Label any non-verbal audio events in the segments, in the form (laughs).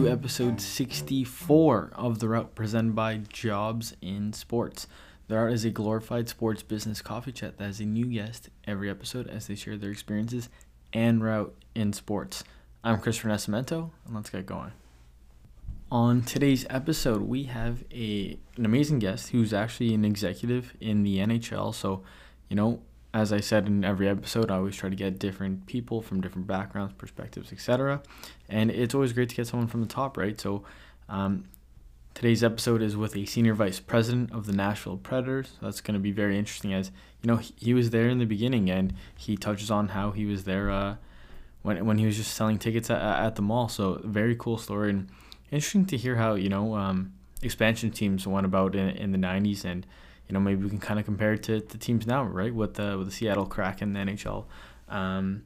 to episode 64 of The Route presented by Jobs in Sports. The Route is a glorified sports business coffee chat that has a new guest every episode as they share their experiences and route in sports. I'm Christopher Nascimento, and let's get going. On today's episode, we have a an amazing guest who's actually an executive in the NHL. So, you know, as I said in every episode, I always try to get different people from different backgrounds, perspectives, etc. And it's always great to get someone from the top, right? So, um, today's episode is with a senior vice president of the Nashville Predators. That's going to be very interesting, as you know, he, he, was there in the beginning, and he touches on how he was there uh, when when he was just selling tickets at, at the mall. So, very cool story, and interesting to hear how you know um, expansion teams went about in, in the '90s and you know, maybe we can kind of compare it to the teams now, right? With the with the Seattle Kraken, the NHL, um,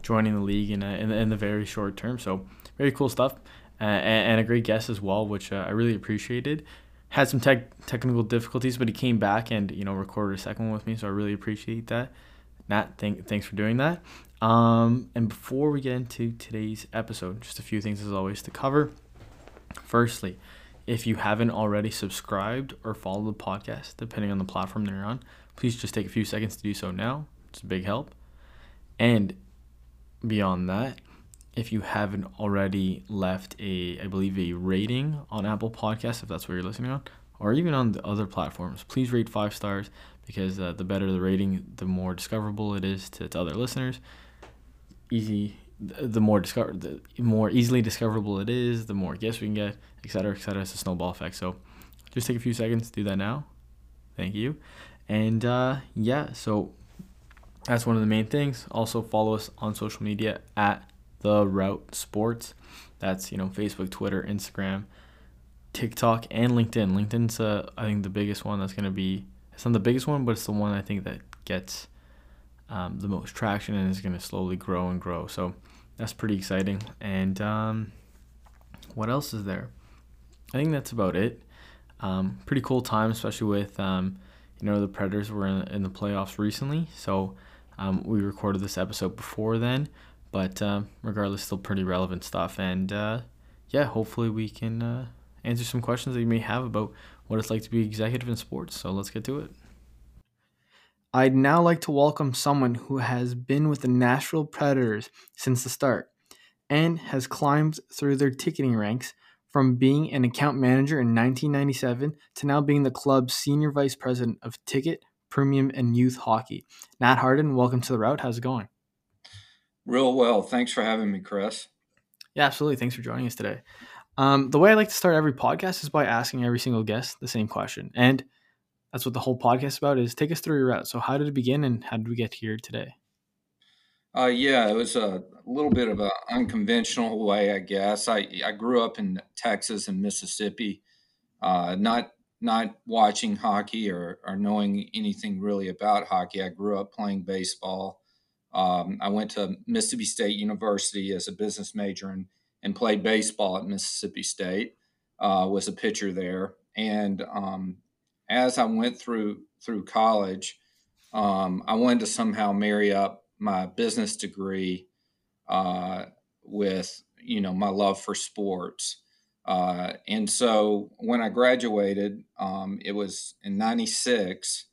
joining the league in, a, in, in the very short term. So very cool stuff, uh, and, and, a great guest as well, which uh, I really appreciated. Had some tech technical difficulties, but he came back and you know recorded a second one with me, so I really appreciate that. Nat, thank, thanks for doing that. Um, and before we get into today's episode, just a few things as always to cover. Firstly, if you haven't already subscribed or followed the podcast, depending on the platform that you're on, please just take a few seconds to do so now. It's a big help. And beyond that, if you haven't already left a, I believe, a rating on Apple Podcasts, if that's what you're listening on, or even on the other platforms, please rate five stars because uh, the better the rating, the more discoverable it is to, to other listeners. Easy the more discover the more easily discoverable it is, the more guests we can get, etc., etc. It's a snowball effect. So just take a few seconds to do that now. Thank you. And uh, yeah, so that's one of the main things. Also follow us on social media at the Route Sports. That's you know Facebook, Twitter, Instagram, TikTok, and LinkedIn. LinkedIn's uh, I think the biggest one. That's gonna be it's not the biggest one, but it's the one I think that gets um, the most traction and is gonna slowly grow and grow. So that's pretty exciting. And um, what else is there? I think that's about it. Um, pretty cool time, especially with um, you know the Predators were in, in the playoffs recently, so um, we recorded this episode before then. But uh, regardless, still pretty relevant stuff. And uh, yeah, hopefully we can uh, answer some questions that you may have about what it's like to be executive in sports. So let's get to it. I'd now like to welcome someone who has been with the Nashville Predators since the start and has climbed through their ticketing ranks from being an account manager in 1997 to now being the club's senior vice president of ticket, premium, and youth hockey. Nat Harden, welcome to the route. How's it going? Real well. Thanks for having me, Chris. Yeah, absolutely. Thanks for joining us today. Um, the way I like to start every podcast is by asking every single guest the same question. And that's what the whole podcast about is take us through your route. So how did it begin and how did we get here today? Uh, yeah, it was a little bit of an unconventional way, I guess. I, I grew up in Texas and Mississippi, uh, not not watching hockey or, or knowing anything really about hockey. I grew up playing baseball. Um, I went to Mississippi State University as a business major and, and played baseball at Mississippi State. Uh, was a pitcher there, and um, as I went through through college, um, I wanted to somehow marry up my business degree uh, with you know my love for sports. Uh, and so when I graduated, um, it was in '96,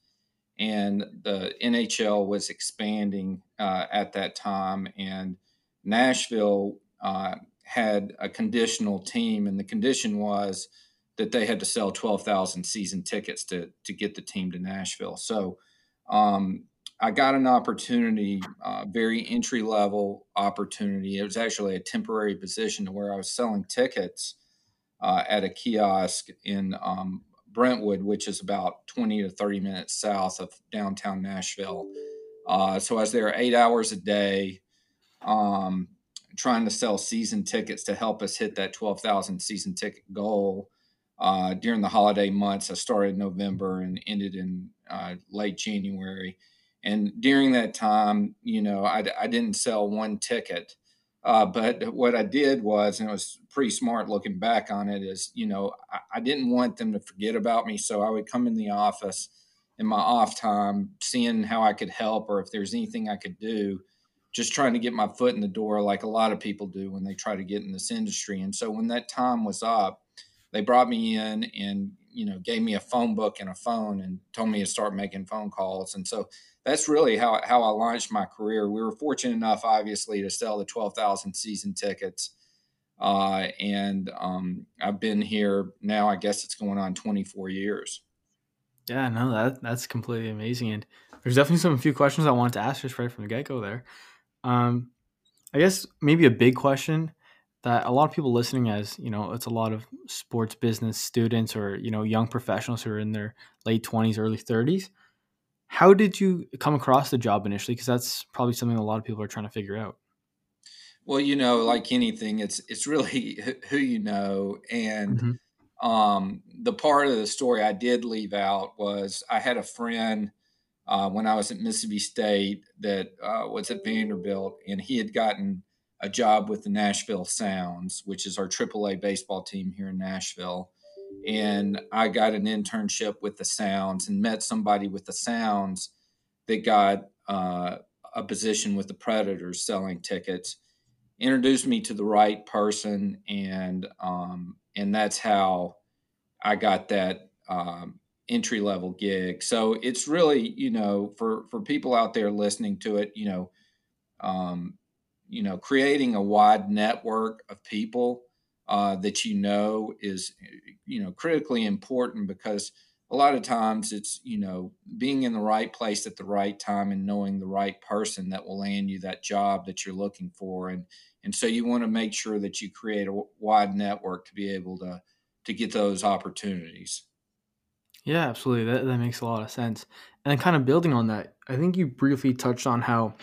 and the NHL was expanding uh, at that time, and Nashville uh, had a conditional team, and the condition was that they had to sell 12,000 season tickets to to get the team to Nashville. So um, I got an opportunity, uh, very entry level opportunity. It was actually a temporary position where I was selling tickets uh, at a kiosk in um, Brentwood, which is about 20 to 30 minutes south of downtown Nashville. Uh, so I was there eight hours a day. Um, trying to sell season tickets to help us hit that 12,000 season ticket goal uh, during the holiday months. I started in November and ended in uh, late January. And during that time, you know, I, I didn't sell one ticket. Uh, but what I did was, and it was pretty smart looking back on it, is, you know, I, I didn't want them to forget about me. So I would come in the office in my off time, seeing how I could help or if there's anything I could do just trying to get my foot in the door like a lot of people do when they try to get in this industry. And so when that time was up, they brought me in and you know gave me a phone book and a phone and told me to start making phone calls. And so that's really how how I launched my career. We were fortunate enough, obviously, to sell the twelve thousand season tickets. Uh, and um, I've been here now. I guess it's going on 24 years. Yeah, no, that that's completely amazing, and there's definitely some few questions I wanted to ask just right from the get go there. Um, I guess maybe a big question that a lot of people listening as you know it's a lot of sports business students or you know young professionals who are in their late 20s early 30s how did you come across the job initially? Because that's probably something a lot of people are trying to figure out. Well you know like anything it's it's really (laughs) who you know and mm-hmm. um, the part of the story i did leave out was i had a friend uh, when I was at Mississippi State that uh, was at Vanderbilt, and he had gotten a job with the Nashville Sounds, which is our AAA baseball team here in Nashville. And I got an internship with the Sounds and met somebody with the Sounds that got uh, a position with the Predators selling tickets. Introduced me to the right person, and um, and that's how I got that um, entry level gig. So it's really, you know, for for people out there listening to it, you know, um, you know, creating a wide network of people uh, that you know is, you know, critically important because a lot of times it's, you know, being in the right place at the right time and knowing the right person that will land you that job that you're looking for, and and so you want to make sure that you create a wide network to be able to to get those opportunities. Yeah, absolutely. That that makes a lot of sense. And kind of building on that, I think you briefly touched on how,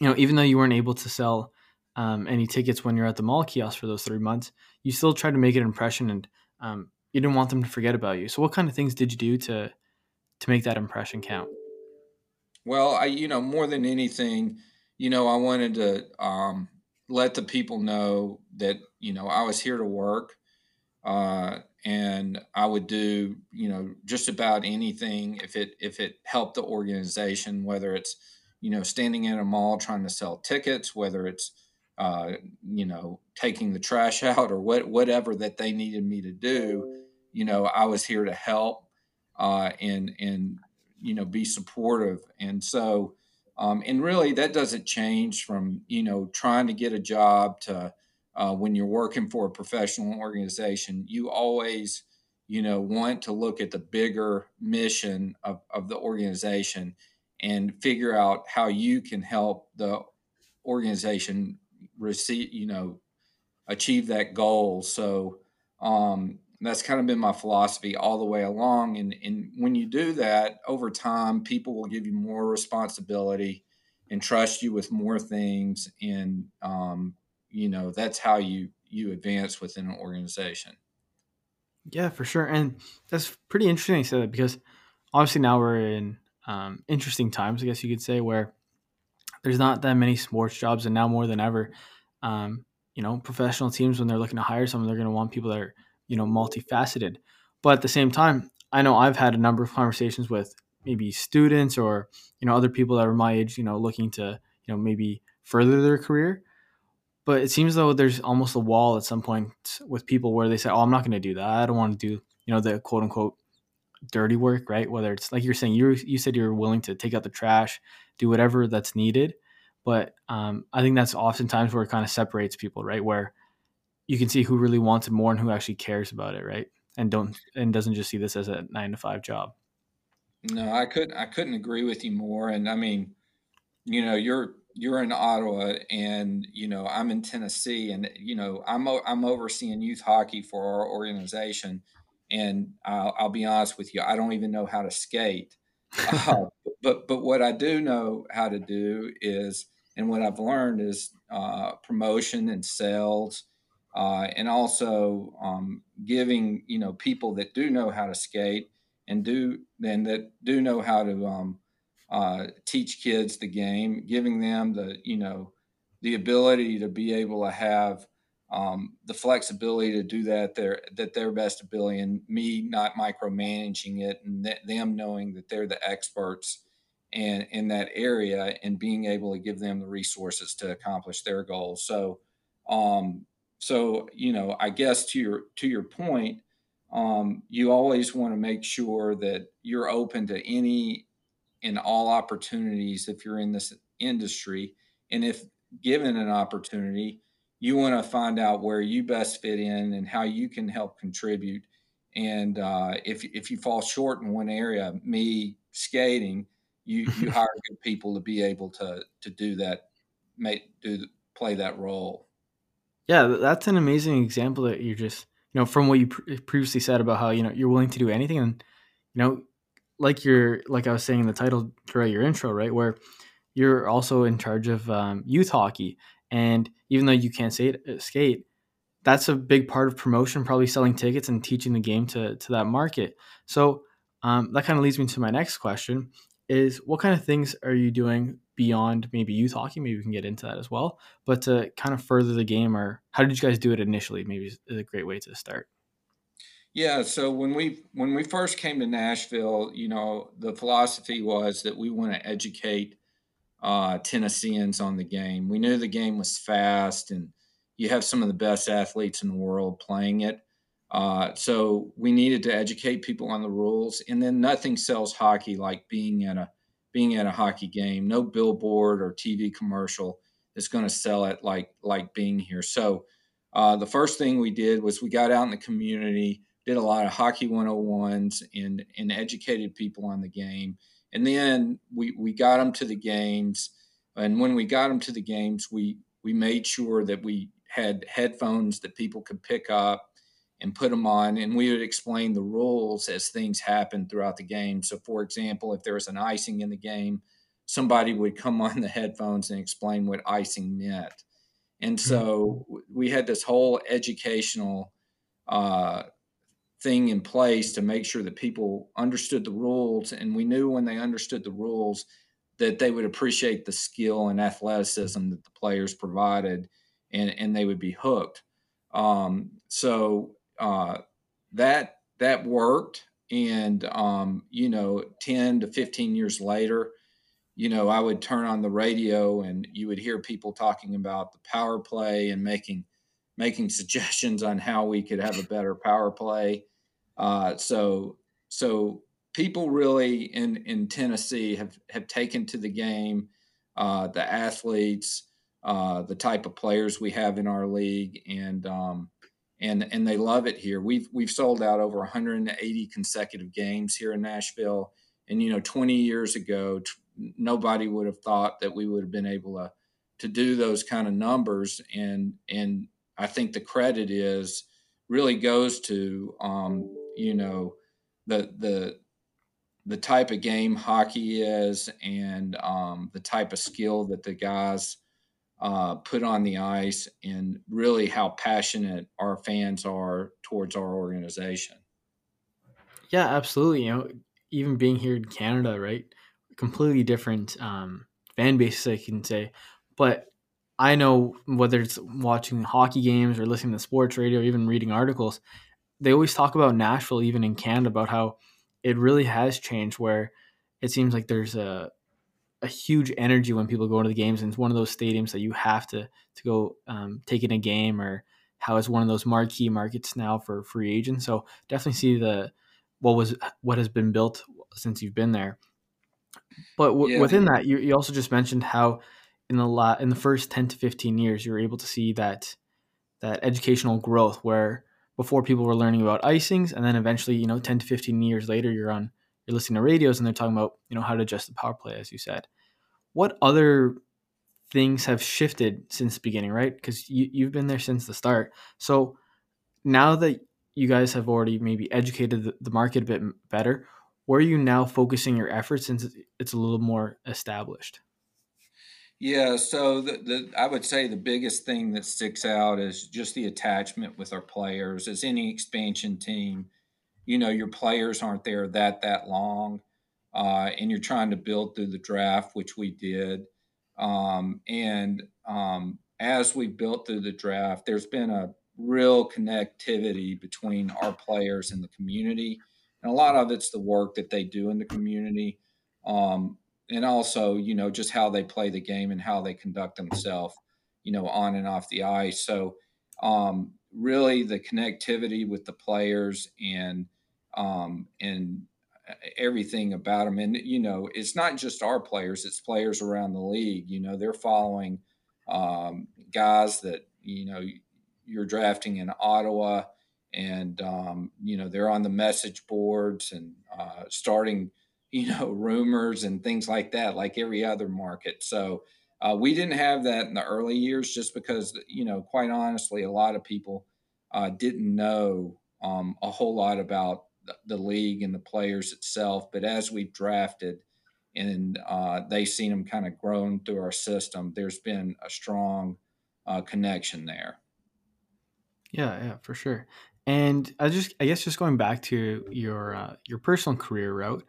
you know, even though you weren't able to sell um, any tickets when you're at the mall kiosk for those three months, you still tried to make an impression, and um, you didn't want them to forget about you. So, what kind of things did you do to to make that impression count? Well, I, you know, more than anything, you know, I wanted to um, let the people know that you know I was here to work. Uh, and I would do you know just about anything if it if it helped the organization, whether it's you know standing in a mall trying to sell tickets, whether it's uh, you know taking the trash (laughs) out or what whatever that they needed me to do. You know, I was here to help uh, and and you know be supportive, and so. Um, and really, that doesn't change from you know trying to get a job to uh, when you're working for a professional organization, you always, you know, want to look at the bigger mission of, of the organization and figure out how you can help the organization receive, you know, achieve that goal. So um, that's kind of been my philosophy all the way along. And, and when you do that over time, people will give you more responsibility and trust you with more things. And um, you know that's how you you advance within an organization yeah for sure and that's pretty interesting to say that because obviously now we're in um, interesting times i guess you could say where there's not that many sports jobs and now more than ever um, you know professional teams when they're looking to hire someone they're going to want people that are you know multifaceted but at the same time i know i've had a number of conversations with maybe students or you know other people that are my age you know looking to you know maybe further their career but it seems though there's almost a wall at some point with people where they say, "Oh, I'm not going to do that. I don't want to do you know the quote unquote dirty work, right? Whether it's like you're saying, you you said you're willing to take out the trash, do whatever that's needed, but um, I think that's oftentimes where it kind of separates people, right? Where you can see who really wants it more and who actually cares about it, right? And don't and doesn't just see this as a nine to five job. No, I couldn't. I couldn't agree with you more. And I mean, you know, you're you're in Ottawa and you know I'm in Tennessee and you know I'm I'm overseeing youth hockey for our organization and I'll, I'll be honest with you I don't even know how to skate. (laughs) Uh, but but what I do know how to do is and what I've learned is uh, promotion and sales uh, and also um, giving you know people that do know how to skate and do and that do know how to um, uh, teach kids the game, giving them the you know the ability to be able to have um, the flexibility to do that their that their best ability, and me not micromanaging it, and th- them knowing that they're the experts, and in that area and being able to give them the resources to accomplish their goals. So, um, so you know, I guess to your to your point, um, you always want to make sure that you're open to any and all opportunities if you're in this industry, and if given an opportunity, you want to find out where you best fit in and how you can help contribute. And uh, if if you fall short in one area, me skating, you you (laughs) hire good people to be able to to do that, make do play that role. Yeah, that's an amazing example that you're just you know from what you pre- previously said about how you know you're willing to do anything and you know like you're like I was saying in the title throughout your intro, right, where you're also in charge of um, youth hockey, and even though you can't uh, skate, that's a big part of promotion, probably selling tickets and teaching the game to to that market. So um, that kind of leads me to my next question: is what kind of things are you doing beyond maybe youth hockey? Maybe we can get into that as well. But to kind of further the game, or how did you guys do it initially? Maybe is a great way to start. Yeah, so when we when we first came to Nashville, you know, the philosophy was that we want to educate uh, Tennesseans on the game. We knew the game was fast, and you have some of the best athletes in the world playing it. Uh, so we needed to educate people on the rules, and then nothing sells hockey like being at a being at a hockey game. No billboard or TV commercial is going to sell it like like being here. So uh, the first thing we did was we got out in the community did a lot of hockey 101s and, and educated people on the game. And then we, we got them to the games. And when we got them to the games, we, we made sure that we had headphones that people could pick up and put them on. And we would explain the rules as things happened throughout the game. So, for example, if there was an icing in the game, somebody would come (laughs) on the headphones and explain what icing meant. And so mm-hmm. we had this whole educational uh, thing in place to make sure that people understood the rules. And we knew when they understood the rules that they would appreciate the skill and athleticism that the players provided and, and they would be hooked. Um, so uh, that that worked. And, um, you know, 10 to 15 years later, you know, I would turn on the radio and you would hear people talking about the power play and making making suggestions on how we could have a better power play. Uh, so so people really in in Tennessee have have taken to the game, uh, the athletes, uh, the type of players we have in our league, and um, and and they love it here. We've we've sold out over 180 consecutive games here in Nashville, and you know, 20 years ago, t- nobody would have thought that we would have been able to to do those kind of numbers, and and I think the credit is really goes to um, you know the the the type of game hockey is and um, the type of skill that the guys uh, put on the ice and really how passionate our fans are towards our organization. Yeah, absolutely. You know, even being here in Canada, right? Completely different um, fan base, I can say. But I know whether it's watching hockey games or listening to sports radio, or even reading articles, they always talk about Nashville, even in Canada, about how it really has changed. Where it seems like there's a a huge energy when people go into the games, and it's one of those stadiums that you have to to go um, take in a game, or how it's one of those marquee markets now for free agents. So definitely see the what was what has been built since you've been there. But w- yeah. within that, you, you also just mentioned how in the la- in the first 10 to 15 years you're able to see that that educational growth where before people were learning about icings and then eventually you know 10 to 15 years later you're on you're listening to radios and they're talking about you know how to adjust the power play as you said. What other things have shifted since the beginning right? Because you, you've been there since the start. So now that you guys have already maybe educated the, the market a bit better where are you now focusing your efforts since it's a little more established yeah, so the, the I would say the biggest thing that sticks out is just the attachment with our players. As any expansion team, you know your players aren't there that that long, uh, and you're trying to build through the draft, which we did. Um, and um, as we built through the draft, there's been a real connectivity between our players and the community, and a lot of it's the work that they do in the community. Um, and also you know just how they play the game and how they conduct themselves you know on and off the ice. So um, really the connectivity with the players and um, and everything about them and you know it's not just our players it's players around the league you know they're following um, guys that you know you're drafting in ottawa and um, you know they're on the message boards and uh, starting you know (laughs) rumors and things like that like every other market. So uh, we didn't have that in the early years just because you know quite honestly a lot of people uh, didn't know um, a whole lot about the, league and the players itself. But as we've drafted and uh, they've seen them kind of grown through our system there's been a strong uh, connection there. Yeah yeah for sure. And I just, I guess, just going back to your uh, your personal career route.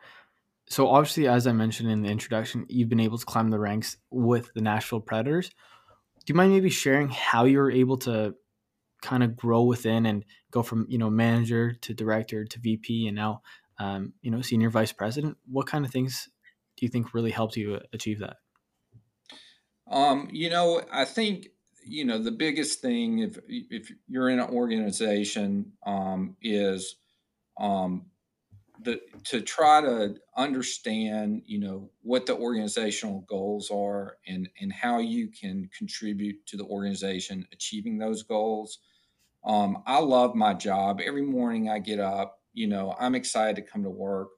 So obviously, as I mentioned in the introduction, you've been able to climb the ranks with the Nashville Predators. Do you mind maybe sharing how you were able to kind of grow within and go from you know manager to director to VP and now um, you know senior vice president? What kind of things do you think really helped you achieve that? Um, you know, I think you know the biggest thing if if you're in an organization um, is um, the to try to understand you know what the organizational goals are and and how you can contribute to the organization achieving those goals. Um, i love my job. Every morning i get up you know i'm excited to come to work.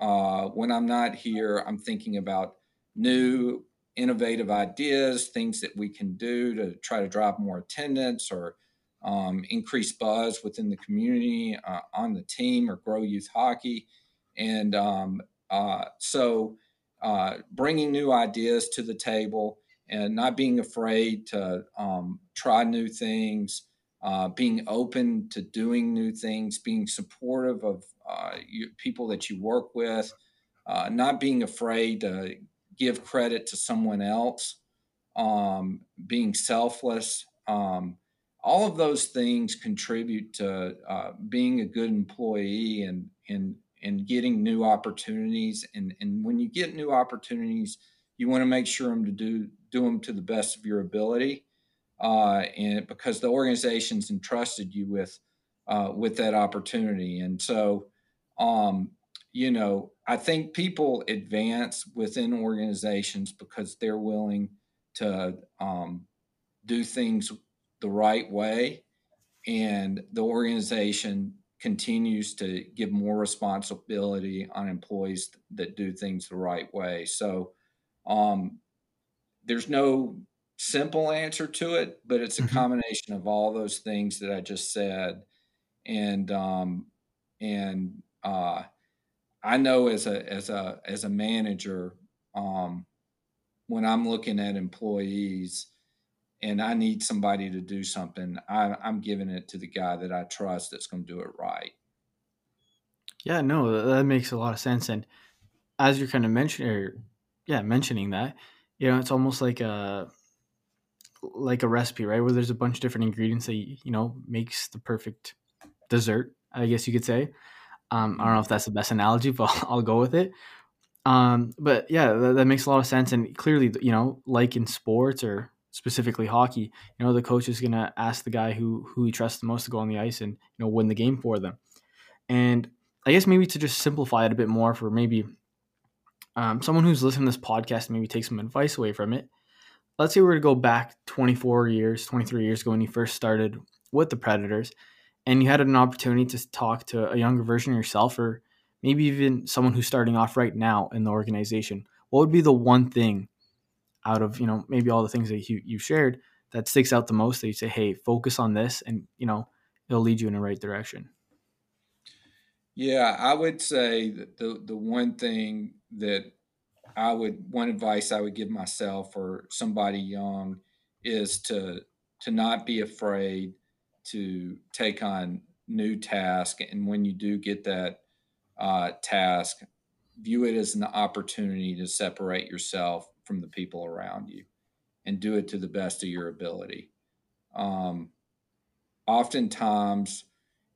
Uh, when i'm not here i'm thinking about new innovative ideas, things that we can do to try to drive more attendance or um, increase buzz within the community uh, on the team or grow youth hockey. And um, uh, so uh, bringing new ideas to the table and not being afraid to um, try new things, uh, being open to doing new things, being supportive of uh, you, people that you work with, uh, not being afraid to give credit to someone else, um, being selfless. Um, all of those things contribute to uh, being a good employee and and and getting new opportunities. And and when you get new opportunities, you want to make sure them to do do them to the best of your ability, uh, and because the organization's entrusted you with uh, with that opportunity. And so, um, you know, I think people advance within organizations because they're willing to um, do things the right way, and the organization continues to give more responsibility on employees that do things the right way. So, um, there's no simple answer to it, but it's a mm-hmm. combination of all those things that I just said, and um, and uh, I know as a as a as a manager, um, when I'm looking at employees and I need somebody to do something, I, I'm giving it to the guy that I trust that's going to do it right. Yeah, no, that makes a lot of sense. And as you're kind of mentioning, yeah, mentioning that, you know, it's almost like a like a recipe, right? Where there's a bunch of different ingredients that you know makes the perfect dessert, I guess you could say. Um, I don't know if that's the best analogy, (laughs) but I'll go with it. Um, but yeah, that, that, makes a lot of sense. And clearly, you know, like in sports or specifically hockey, you know, the coach is going to ask the guy who who he trusts the most to go on the ice and you know win the game for them. And I guess maybe to just simplify it a bit more for maybe um, someone who's listening to this podcast, maybe take some advice away from it. Let's say we were to go back 24 years, 23 years ago when you first started with the Predators and you had an opportunity to talk to a younger version of yourself or maybe even someone who's starting off right now in the organization, what would be the one thing out of, you know, maybe all the things that you, you shared that sticks out the most that you say, hey, focus on this and, you know, it'll lead you in the right direction? Yeah, I would say that the, the one thing that I would, one advice I would give myself or somebody young is to, to not be afraid to take on new task and when you do get that uh, task view it as an opportunity to separate yourself from the people around you and do it to the best of your ability um, oftentimes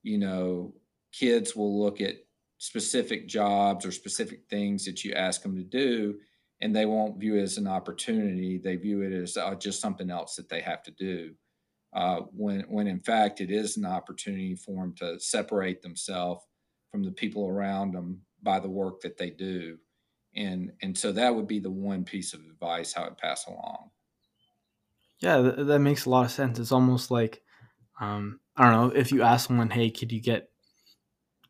you know kids will look at specific jobs or specific things that you ask them to do and they won't view it as an opportunity. They view it as uh, just something else that they have to do. Uh, when, when in fact it is an opportunity for them to separate themselves from the people around them by the work that they do. And, and so that would be the one piece of advice I would pass along. Yeah, th- that makes a lot of sense. It's almost like, um, I don't know, if you ask someone, hey, could you get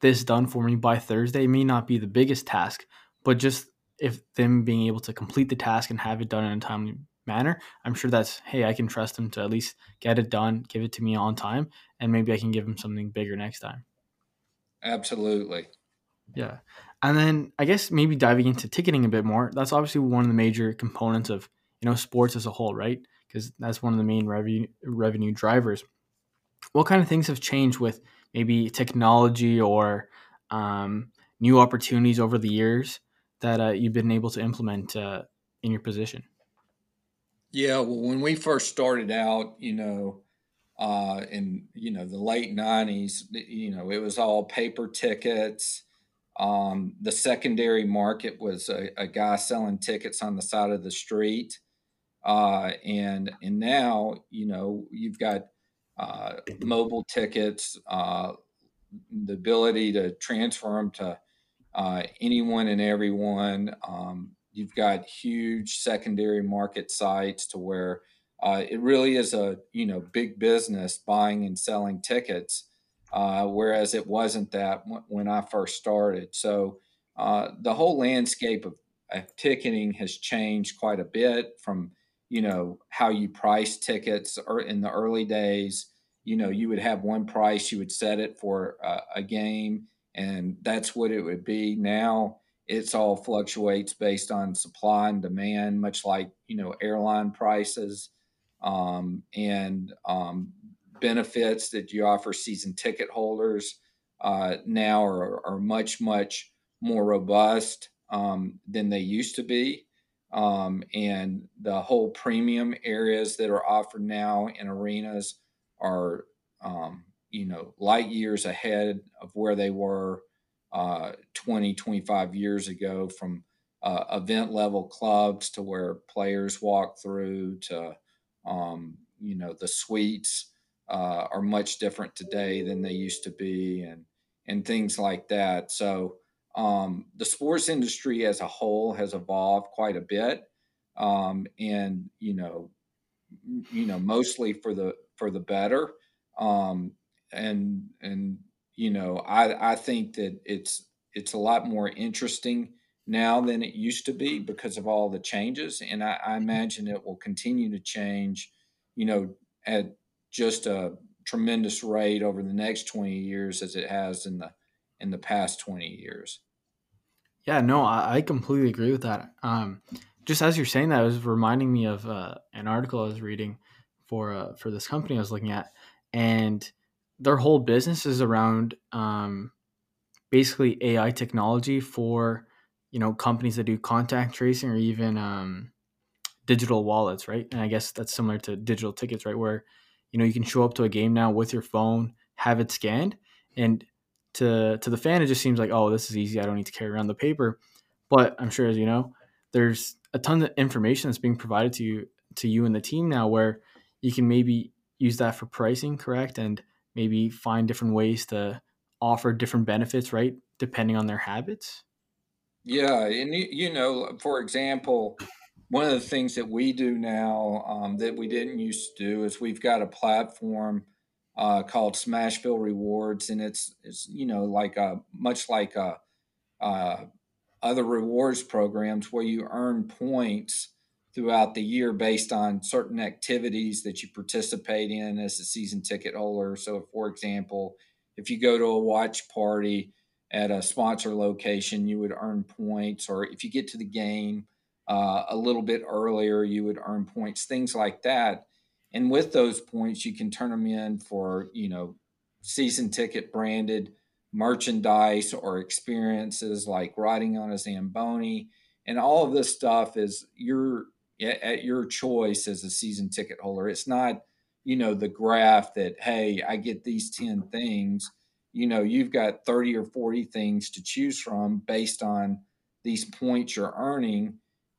this done for me by Thursday? It may not be the biggest task, but just if them being able to complete the task and have it done in a timely manner, I'm sure that's hey, I can trust them to at least get it done, give it to me on time, and maybe I can give them something bigger next time. Absolutely. Yeah. And then I guess maybe diving into ticketing a bit more. That's obviously one of the major components of, you know, sports as a whole, right? Because that's one of the main revenue revenue drivers. What kind of things have changed with maybe technology or um, new opportunities over the years that uh, you've been able to implement uh, in your position? Yeah, well, when we first started out, you know, uh, in you know the late '90s, you know, it was all paper tickets. Um, the secondary market was a, a, guy selling tickets on the side of the street, uh, and and now you know you've got uh, mobile tickets, uh, the ability to transfer them to uh, anyone and everyone. Um, you've got huge secondary market sites to where uh, it really is a you know big business buying and selling tickets, uh, whereas it wasn't that when I first started. So uh, the whole landscape of, of, ticketing has changed quite a bit from you know how you price tickets or in the early days. You know, you would have one price, you would set it for a game, and that's what it would be. Now it's all fluctuates based on supply and demand, much like you know airline prices um, and um, benefits that you offer season ticket holders uh, now are, are, much much more robust um, than they used to be. Um, and the whole premium areas that are offered now in arenas are um, you know light years ahead of where they were uh, 20, 25 years ago from uh, event level clubs to where players walk through to, um, you know, the suites uh, are much different today than they used to be and, and things like that. So um, the sports industry as a whole has evolved quite a bit. Um, and, you know, you know, mostly for the, for the better. Um, and, and you know, I, I think that it's it's a lot more interesting now than it used to be because of all the changes, and I, I imagine it will continue to change, you know, at just a tremendous rate over the next 20 years as it has in the in the past 20 years. Yeah, no, I, I completely agree with that. Um, just as you're saying that, it was reminding me of uh, an article I was reading for uh, for this company I was looking at, and their whole business is around um, basically AI technology for you know companies that do contact tracing or even um, digital wallets, right? And I guess that's similar to digital tickets, right? Where you know you can show up to a game now with your phone, have it scanned, and to to the fan it just seems like oh this is easy. I don't need to carry around the paper, but I'm sure as you know, there's a ton of information that's being provided to you to you and the team now where you can maybe use that for pricing, correct? And maybe find different ways to offer different benefits, right? Depending on their habits. Yeah. And, you know, for example, one of the things that we do now um, that we didn't used to do is we've got a platform uh, called Smashville Rewards, and it's it's you know like a much like a, uh, other rewards programs where you earn points throughout the year based on certain activities that you participate in as a season ticket holder. So, for example, if you go to a watch party at a sponsor location, you would earn points, or if you get to the game uh, a little bit earlier, you would earn points, things like that. And with those points, you can turn them in for, you know, season ticket branded merchandise or experiences like riding on a Zamboni. And all of this stuff is your at your choice as a season ticket holder. It's not, you know, the graph that, hey, I get these 10 things. You know, you've got 30 or 40 things to choose from based on these points you're earning.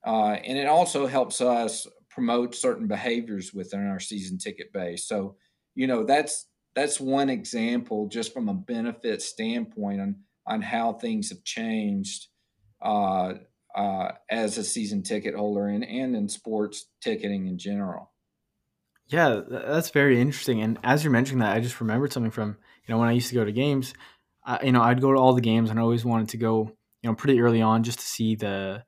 Uh, and it also helps us promote certain behaviors within our season ticket base. So, you know, that's that's one example just from a benefit standpoint on on how things have changed uh, uh, as a season ticket holder and, and in sports ticketing in general. Yeah, that's very interesting. And as you're mentioning that, I just remembered something from you know when I used to go to games. I, you know, I'd go to all the games, and I always wanted to go you know pretty early on just to see the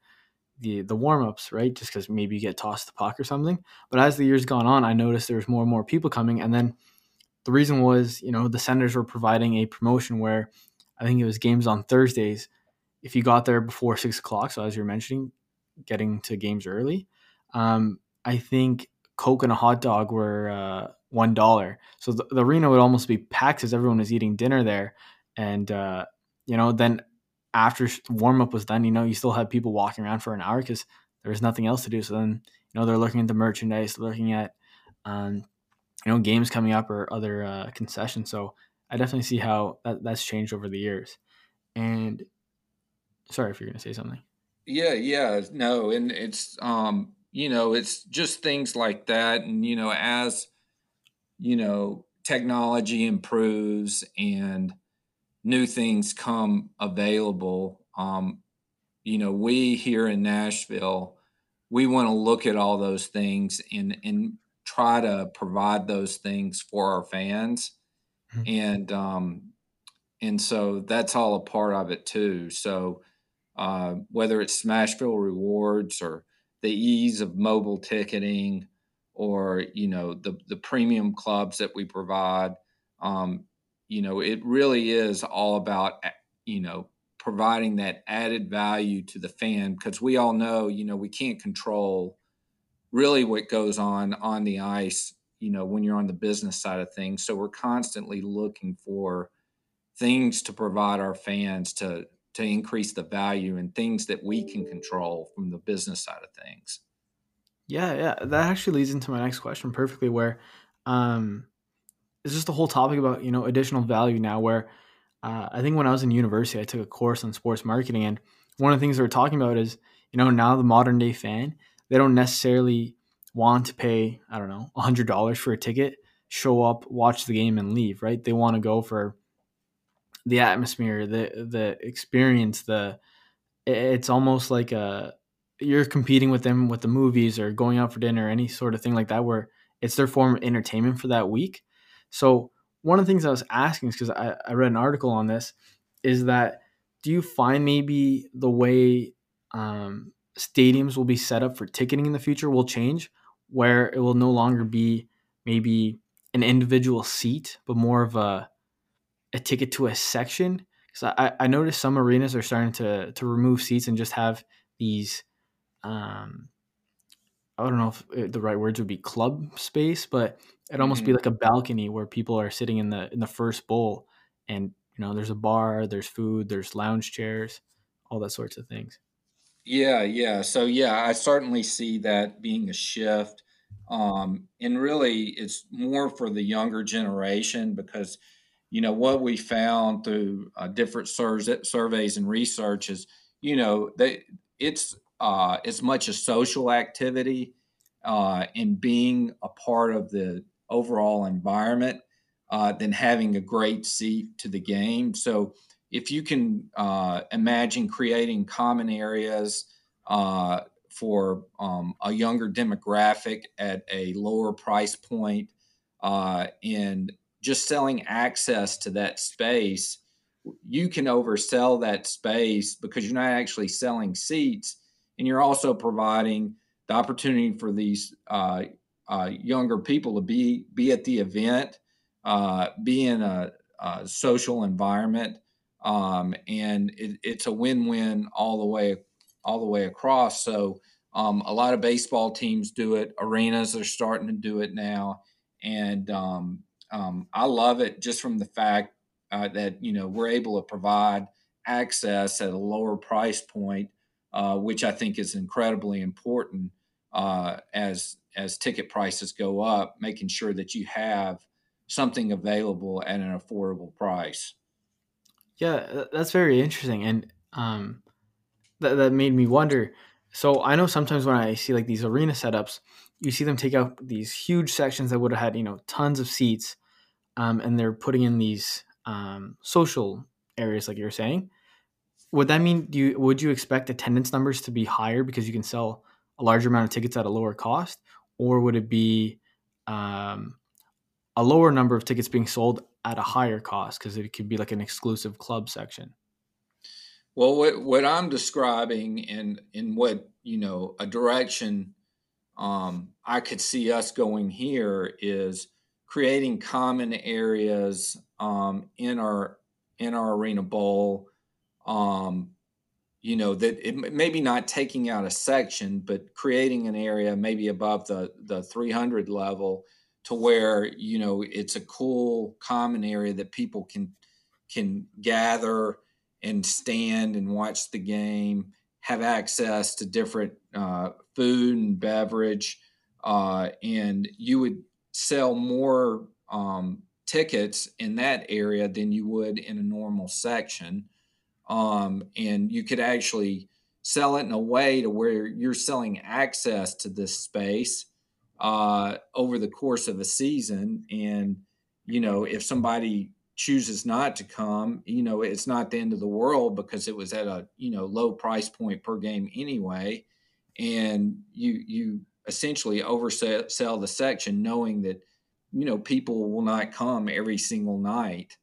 the the warm ups, right? Just because maybe you get tossed the puck or something. But as the years gone on, I noticed there was more and more people coming, and then the reason was you know the Senators were providing a promotion where I think it was games on Thursdays. If you got there before six o'clock, so as you're mentioning, getting to games early, um, I think Coke and a hot dog were uh, one dollar. So the, the, arena would almost be packed as everyone was eating dinner there, and uh, you know then after warm up was done, you know you still had people walking around for an hour because there was nothing else to do. So then you know they're looking at the merchandise, looking at um, you know games coming up or other uh, concessions. So I definitely see how that, that's changed over the years. And sorry if you're going to say something. Yeah, yeah, no, and it's um you know, it's just things like that. And, you know, as, you know, technology improves and new things come available, um, you know, we here in Nashville, we want to look at all those things and, and try to provide those things for our fans. Mm-hmm. And, um, and so that's all a part of it too. So, uh, whether it's Smashville Rewards or the ease of mobile ticketing or you know the the premium clubs that we provide um, you know it really is all about you know providing that added value to the fan because we all know you know we can't control really what goes on on the ice you know when you're on the business side of things so we're constantly looking for things to provide our fans to to increase the value and things that we can control from the business side of things. Yeah, yeah, that actually leads into my next question perfectly. Where um, it's just the whole topic about you know additional value now. Where uh, I think when I was in university, I took a course on sports marketing, and one of the things they were talking about is you know now the modern day fan they don't necessarily want to pay I don't know hundred dollars for a ticket, show up, watch the game, and leave. Right? They want to go for the atmosphere, the the experience, the it's almost like a you're competing with them with the movies or going out for dinner, or any sort of thing like that, where it's their form of entertainment for that week. So one of the things I was asking is because I, I read an article on this, is that do you find maybe the way um, stadiums will be set up for ticketing in the future will change, where it will no longer be maybe an individual seat, but more of a a ticket to a section? Because I, I noticed some arenas are starting to to remove seats and just have these um I don't know if the right words would be club space, but it almost mm-hmm. be like a balcony where people are sitting in the in the first bowl and you know there's a bar, there's food, there's lounge chairs, all that sorts of things. Yeah, yeah. So yeah, I certainly see that being a shift. Um, and really it's more for the younger generation because you know what we found through uh, different sur- surveys and research is you know they it's uh, as much a social activity uh, and being a part of the overall environment uh, than having a great seat to the game. So if you can uh, imagine creating common areas uh, for um, a younger demographic at a lower price point and just selling access to that space, you can oversell that space because you're not actually selling seats, and you're also providing the opportunity for these uh, uh, younger people to be be at the event, uh, be in a, a social environment, um, and it, it's a win-win all the way all the way across. So um, a lot of baseball teams do it. Arenas are starting to do it now, and um, um, I love it just from the fact uh, that you know we're able to provide access at a lower price point, uh, which I think is incredibly important uh, as as ticket prices go up, making sure that you have something available at an affordable price. Yeah, that's very interesting, and um, that that made me wonder. So I know sometimes when I see like these arena setups, you see them take out these huge sections that would have had you know tons of seats, um, and they're putting in these um, social areas, like you're saying. Would that mean you would you expect attendance numbers to be higher because you can sell a larger amount of tickets at a lower cost, or would it be um, a lower number of tickets being sold at a higher cost because it could be like an exclusive club section? Well, what what I'm describing and in what you know a direction um, I could see us going here is creating common areas um, in our in our arena bowl. Um, you know that it maybe not taking out a section, but creating an area maybe above the the 300 level to where you know it's a cool common area that people can can gather and stand and watch the game, have access to different uh, food and beverage, uh, and you would sell more um, tickets in that area than you would in a normal section. Um, and you could actually sell it in a way to where you're selling access to this space uh, over the course of a season. And, you know, if somebody chooses not to come, you know, it's not the end of the world because it was at a, you know, low price point per game anyway. And you, you essentially oversell the section knowing that, you know, people will not come every single night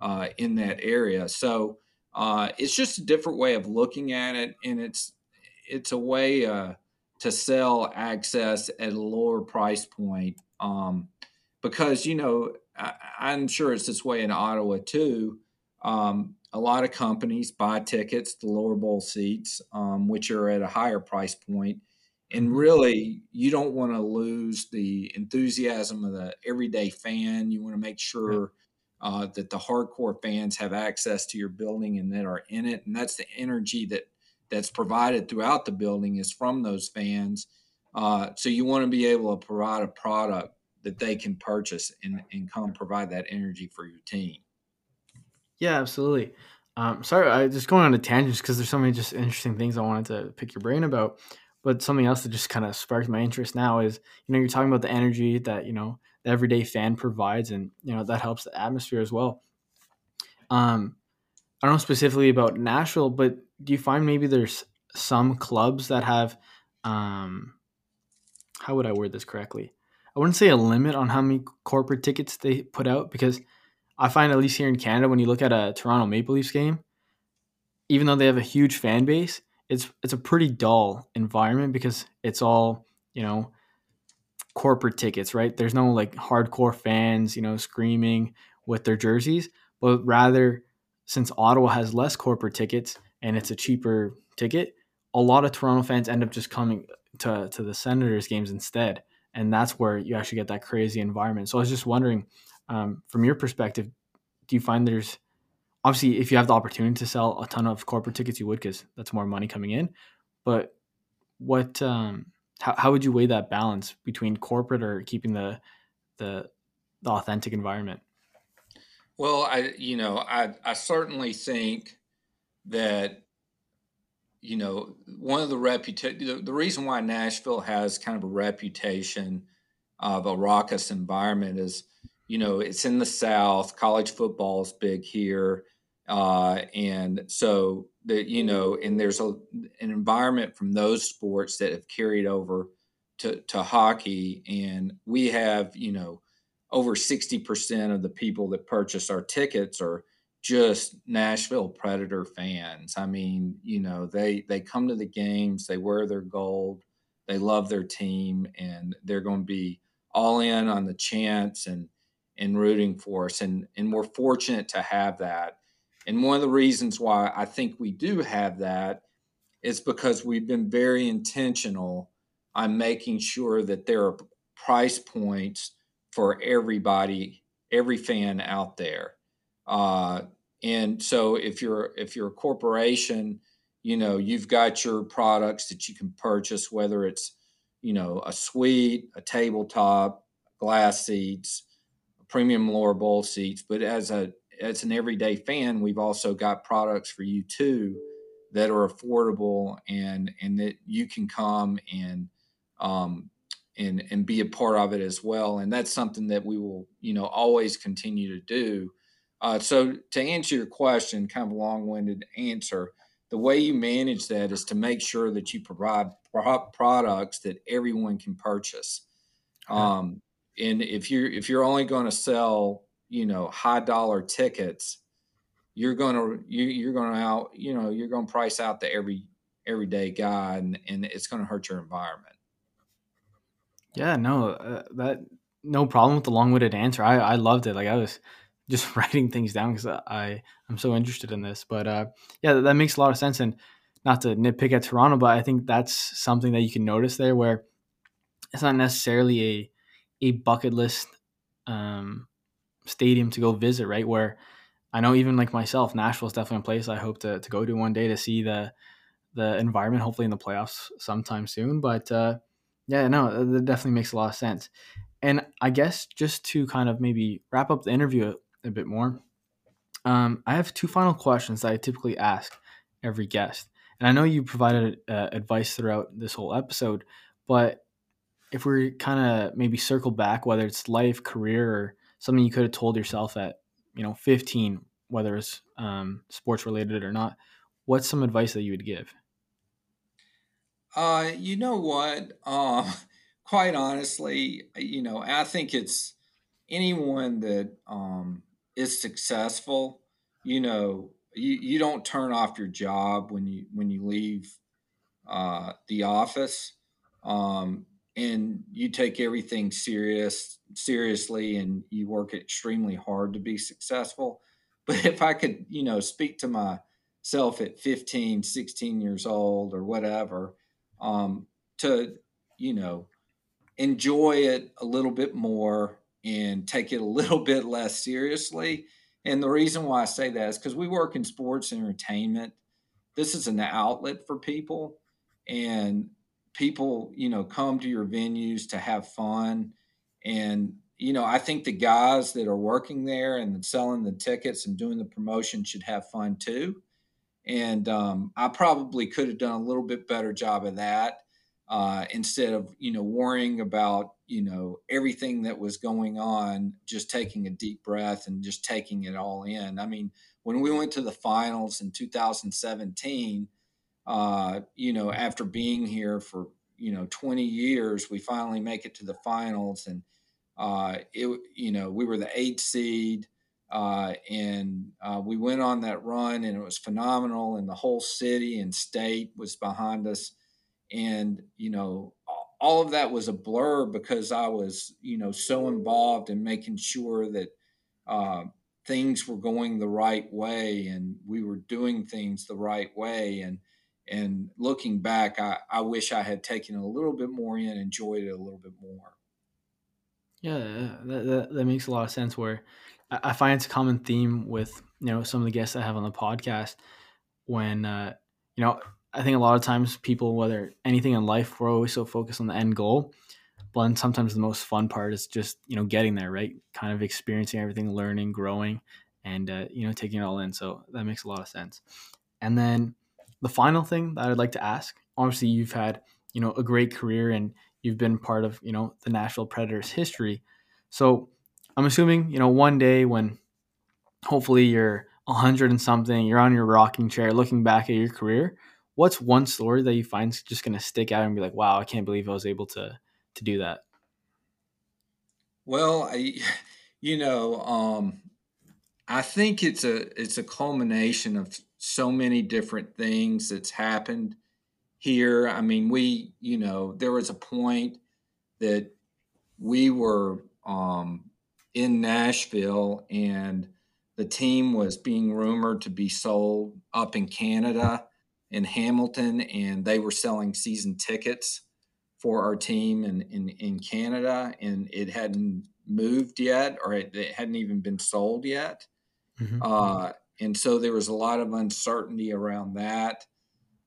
uh, in that area. So uh, it's just a different way of looking at it. And it's, it's a way uh, to sell access at a lower price point. Um, because, you know, I, am sure it's this way in Ottawa too. Um, a lot of companies buy tickets, the lower bowl seats, um, which are at a higher price point. And mm-hmm. really, you don't want to lose the enthusiasm of the everyday fan. You want to make sure uh, that the hardcore fans have access to your building and that are in it. And that's the energy that that's provided throughout the building is from those fans. Uh, so you want to be able to provide a product that they can purchase and, and come provide that energy for your team. Yeah, absolutely. Um, sorry, I just going on a tangent because there's so many just interesting things I wanted to pick your brain about. But something else that just kind of sparked my interest now is, you know, you're talking about the energy that you know the everyday fan provides, and you know that helps the atmosphere as well. Um, I don't know specifically about Nashville, but do you find maybe there's some clubs that have, um, how would I word this correctly? I wouldn't say a limit on how many corporate tickets they put out because I find at least here in Canada when you look at a Toronto Maple Leafs game, even though they have a huge fan base, it's it's a pretty dull environment because it's all, you know, corporate tickets, right? There's no like hardcore fans, you know, screaming with their jerseys, but rather since Ottawa has less corporate tickets and it's a cheaper ticket, a lot of Toronto fans end up just coming to to the Senators games instead and that's where you actually get that crazy environment. So I was just wondering, um, from your perspective, do you find there's obviously if you have the opportunity to sell a ton of corporate tickets, you would because that's more money coming in. But what, um, how, how would you weigh that balance between corporate or keeping the the, the authentic environment? Well, I you know I I certainly think that you know, one of the reputation, the, the, reason why Nashville has kind of a reputation of a raucous environment is, you know, it's in the South. College football is big here, uh, and so that you know, and there's a an environment from those sports that have carried over to to hockey, and we have, you know, over sixty percent of the people that purchase our tickets are just Nashville Predator fans. I mean, you know, they they come to the games, they wear their gold, they love their team, and they're going to be all in on the chance and and rooting for us. And and we're fortunate to have that. And one of the reasons why I think we do have that is because we've been very intentional on making sure that there are price points for everybody, every fan out there uh, and so if you're if you're a corporation, you know you've got your products that you can purchase, whether it's you know a suite, a tabletop, glass seats, premium lower bowl seats. But as a as an everyday fan, we've also got products for you too that are affordable and and that you can come and um, and and be a part of it as well. And that's something that we will you know always continue to do. Uh, so to answer your question, kind of a long-winded answer, the way you manage that is to make sure that you provide pro- products that everyone can purchase. Um, and if you're if you're only going to sell you know high dollar tickets you're going to you, you're going to out you know you're going to price out the every everyday guy and, and it's going to hurt your environment. Yeah no uh, that no problem with the long-winded answer. I i loved it. Like i was (laughs) just writing things down because i i'm so interested in this. But uh yeah that, that makes a lot of sense. And not to nitpick at toronto but i think that's something that you can notice there where it's not necessarily a a bucket list um stadium to go visit right where I know even like myself, Nashville is definitely a place I hope to, to go to one day to see the the environment. Hopefully in the playoffs sometime soon. But uh, yeah, no, that definitely makes a lot of sense. And I guess just to kind of maybe wrap up the interview a, a bit more, um, I have two final questions that I typically ask every guest. And I know you provided uh, advice throughout this whole episode, but if we kind of maybe circle back, whether it's life, career, or something you could have told yourself at you know 15 whether it's um, sports related or not what's some advice that you would give? Uh, you know what? Uh, (laughs) quite honestly you know i think it's anyone that um, is successful you know you, you don't turn off your job when you when you leave uh, the office. Um, and you take everything serious seriously and you work extremely hard to be successful. (laughs) But if i could you know speak to myself at 15 16 years old or whatever um, to you know enjoy it a little bit more and take it a (laughs) little bit less seriously. And the reason why i say that is because we work in sports entertainment. This is an outlet for people and people, you know, come to your venues to have fun. And, you know, I think the guys that are working there and selling the tickets and doing the promotion should have fun too. And um, I probably could have done a little bit better job of that uh, instead of, you know, worrying about, you know, everything that was going on, just taking a deep breath and just taking it all in. I mean, when we went to the finals in 2017, uh, you know, after being here for you know 20 years, we finally make it to the finals, and uh, it you know we were the eighth seed, uh, and uh, we went on that run, and it was phenomenal, and the whole city and state was behind us, and you know all of that was a blur because I was you know so involved in making sure that uh, things were going the right way and we were doing things the right way. And and looking back, I, I wish I had taken a little bit more in, enjoyed it a little bit more. Yeah, that, that, that makes a lot of sense. Where I, find it's a common theme with you know some of the guests I have on the podcast. When uh, you know, I think a lot of times people, whether anything in life, we're always so focused on the end goal, but then sometimes the most fun part is just you know getting there, right? Kind of experiencing everything, learning, growing, and uh, you know taking it all in. So that makes a lot of sense. And then the final thing that I'd like to ask, obviously you've had, you know, a great career and you've been part of, you know, the Nashville Predators history. So I'm assuming, you know, one day when hopefully you're 100 and something, you're on your rocking chair looking back at your career, what's one story that you find just going to stick out and be like, wow, I can't believe I was able to to do that? Well, I, you know, um, I think it's a it's a culmination of so many different things that's happened here. I mean, we, you know, there was a point that we were um, in Nashville and the team was being rumored to be sold up in Canada in Hamilton, and they were selling season tickets for our team in, in, in Canada, and it hadn't moved yet, or it, it hadn't even been sold yet. Mm-hmm. Uh, and so there was a lot of uncertainty around that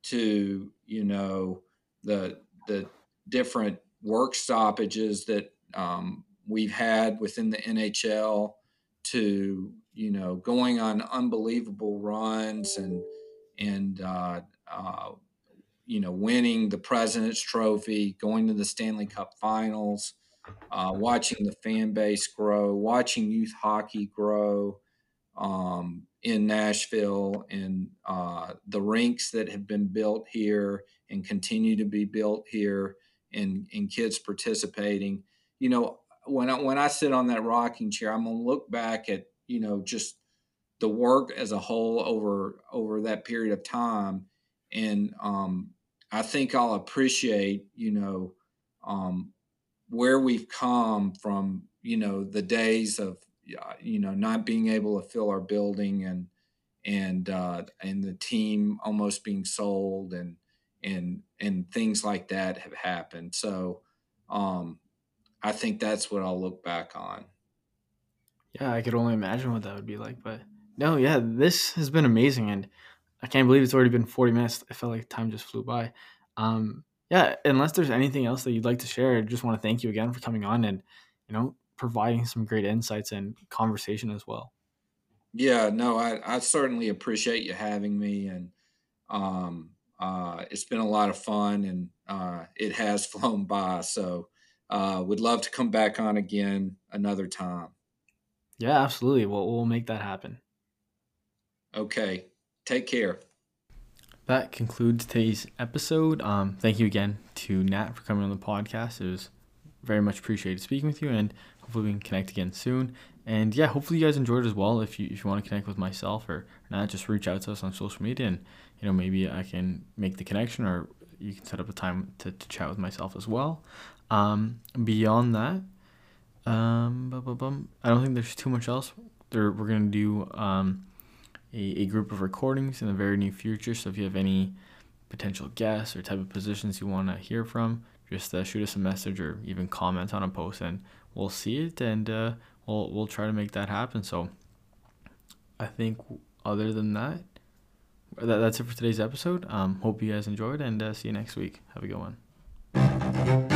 to you know the the different work stoppages that um, we've had within the NHL to you know going on unbelievable runs and and uh, uh, you know, winning the President's Trophy, going to the Stanley Cup Finals, uh, watching the fan base grow, watching youth hockey grow um, in Nashville, and uh, the rinks that have been built here and continue to be built here, and, and kids participating. You know, when I, when I sit on that rocking chair, I'm gonna look back at you know just the work as a whole over over that period of time, and um, I think I'll appreciate you know um, where we've come from. You know the days of you know not being able to fill our building and and uh, and the team almost being sold and and and things like that have happened. So um, I think that's what I'll look back on. Yeah, I could only imagine what that would be like. But no, yeah, this has been amazing, and I can't believe it's already been forty minutes. I felt like time just flew by. Um, yeah, unless there's anything else that you'd like to share, I just want to thank you again for coming on and you know providing some great insights and conversation as well. Yeah, no, I, I certainly appreciate you having me, and um, uh, it's been a lot of fun, and uh, it has (laughs) flown by. So, uh, would love to come back on again another time. Yeah, absolutely. Well, we'll make that happen. Okay, take care. That concludes today's episode. Um, thank you again to Nat for coming on the podcast. It was very much appreciated speaking with you, and hopefully we can connect again soon. And yeah, hopefully you guys enjoyed as well. If you if you want to connect with myself or Nat, just reach out to us on social media, and you know maybe I can make the connection, or you can set up a time to, to chat with myself as well. Um, beyond that, um, I don't think there's too much else. There, we're gonna do um, a, a group of recordings in the very near future. So if you have any potential guests or type of positions you want to hear from, just uh, shoot us a message or even comment on a post, and we'll see it and uh, we'll we'll try to make that happen. So I think other than that, that that's it for today's episode. Um, hope you guys enjoyed and uh, see you next week. Have a good one.